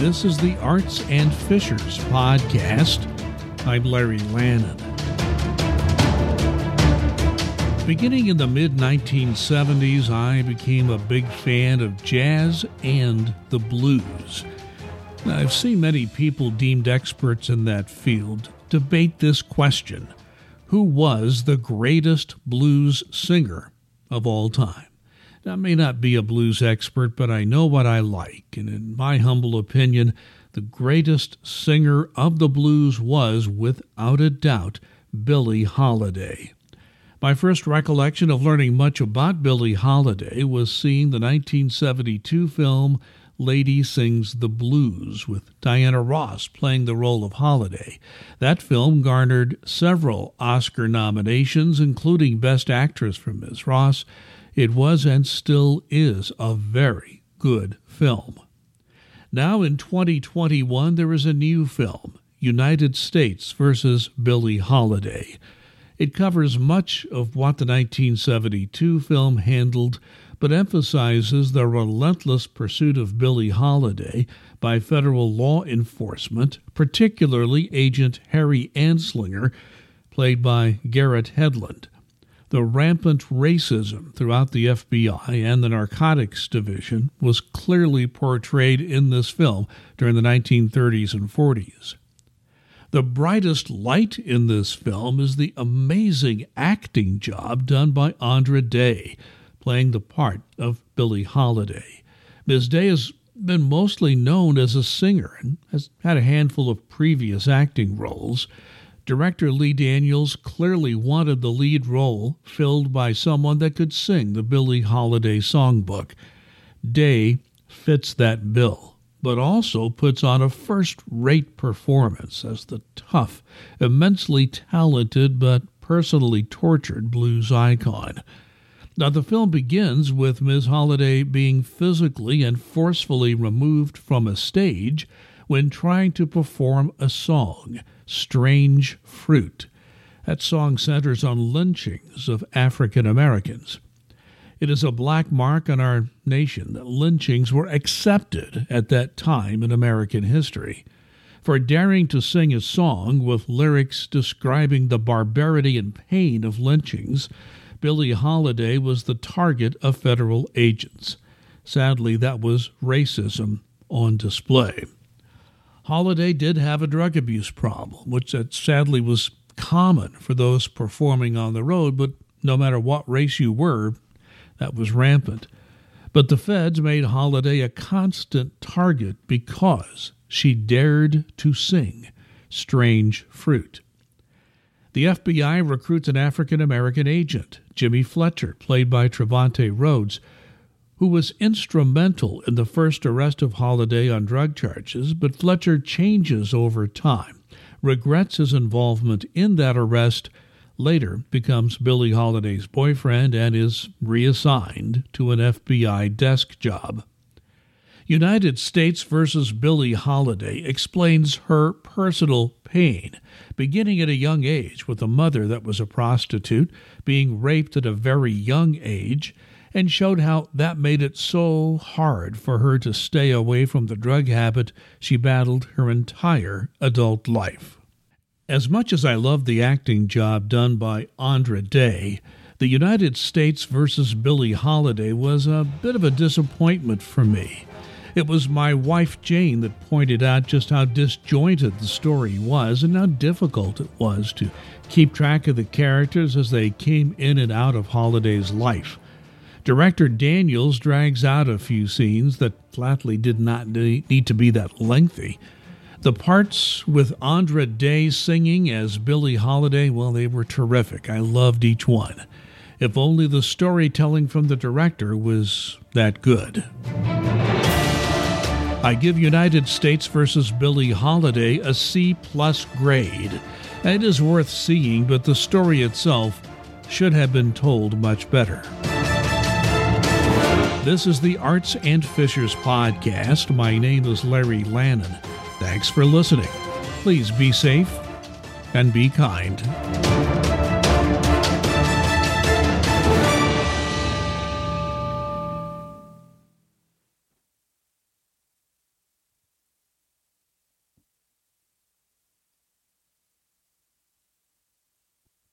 This is the Arts and Fishers podcast. I'm Larry Lannon. Beginning in the mid 1970s, I became a big fan of jazz and the blues. Now, I've seen many people deemed experts in that field debate this question Who was the greatest blues singer of all time? I may not be a blues expert, but I know what I like, and in my humble opinion, the greatest singer of the blues was, without a doubt, Billie Holiday. My first recollection of learning much about Billie Holiday was seeing the 1972 film Lady Sings the Blues with Diana Ross playing the role of Holiday. That film garnered several Oscar nominations, including Best Actress for Ms. Ross it was and still is a very good film. Now in 2021, there is a new film, United States versus Billie Holiday. It covers much of what the 1972 film handled, but emphasizes the relentless pursuit of Billie Holiday by federal law enforcement, particularly Agent Harry Anslinger, played by Garrett Hedlund the rampant racism throughout the FBI and the narcotics division was clearly portrayed in this film during the 1930s and 40s. The brightest light in this film is the amazing acting job done by Andra Day, playing the part of Billie Holiday. Ms. Day has been mostly known as a singer and has had a handful of previous acting roles. Director Lee Daniels clearly wanted the lead role filled by someone that could sing the Billie Holiday songbook. Day fits that bill, but also puts on a first rate performance as the tough, immensely talented, but personally tortured blues icon. Now, the film begins with Miss Holiday being physically and forcefully removed from a stage when trying to perform a song. Strange Fruit. That song centers on lynchings of African Americans. It is a black mark on our nation that lynchings were accepted at that time in American history. For daring to sing a song with lyrics describing the barbarity and pain of lynchings, Billie Holiday was the target of federal agents. Sadly, that was racism on display. Holiday did have a drug abuse problem, which sadly was common for those performing on the road, but no matter what race you were, that was rampant. But the feds made Holiday a constant target because she dared to sing Strange Fruit. The FBI recruits an African American agent, Jimmy Fletcher, played by Trevante Rhodes, who was instrumental in the first arrest of Holiday on drug charges, but Fletcher changes over time, regrets his involvement in that arrest, later becomes Billie Holiday's boyfriend, and is reassigned to an FBI desk job. United States versus Billie Holiday explains her personal pain, beginning at a young age with a mother that was a prostitute, being raped at a very young age, and showed how that made it so hard for her to stay away from the drug habit she battled her entire adult life. As much as I love the acting job done by Andra Day, the United States versus Billie Holiday was a bit of a disappointment for me. It was my wife Jane that pointed out just how disjointed the story was and how difficult it was to keep track of the characters as they came in and out of Holiday's life. Director Daniels drags out a few scenes that flatly did not need to be that lengthy. The parts with Andra Day singing as Billie Holiday, well, they were terrific. I loved each one. If only the storytelling from the director was that good. I give United States versus Billie Holiday a C plus grade. It is worth seeing, but the story itself should have been told much better. This is the Arts and Fishers Podcast. My name is Larry Lannon. Thanks for listening. Please be safe and be kind.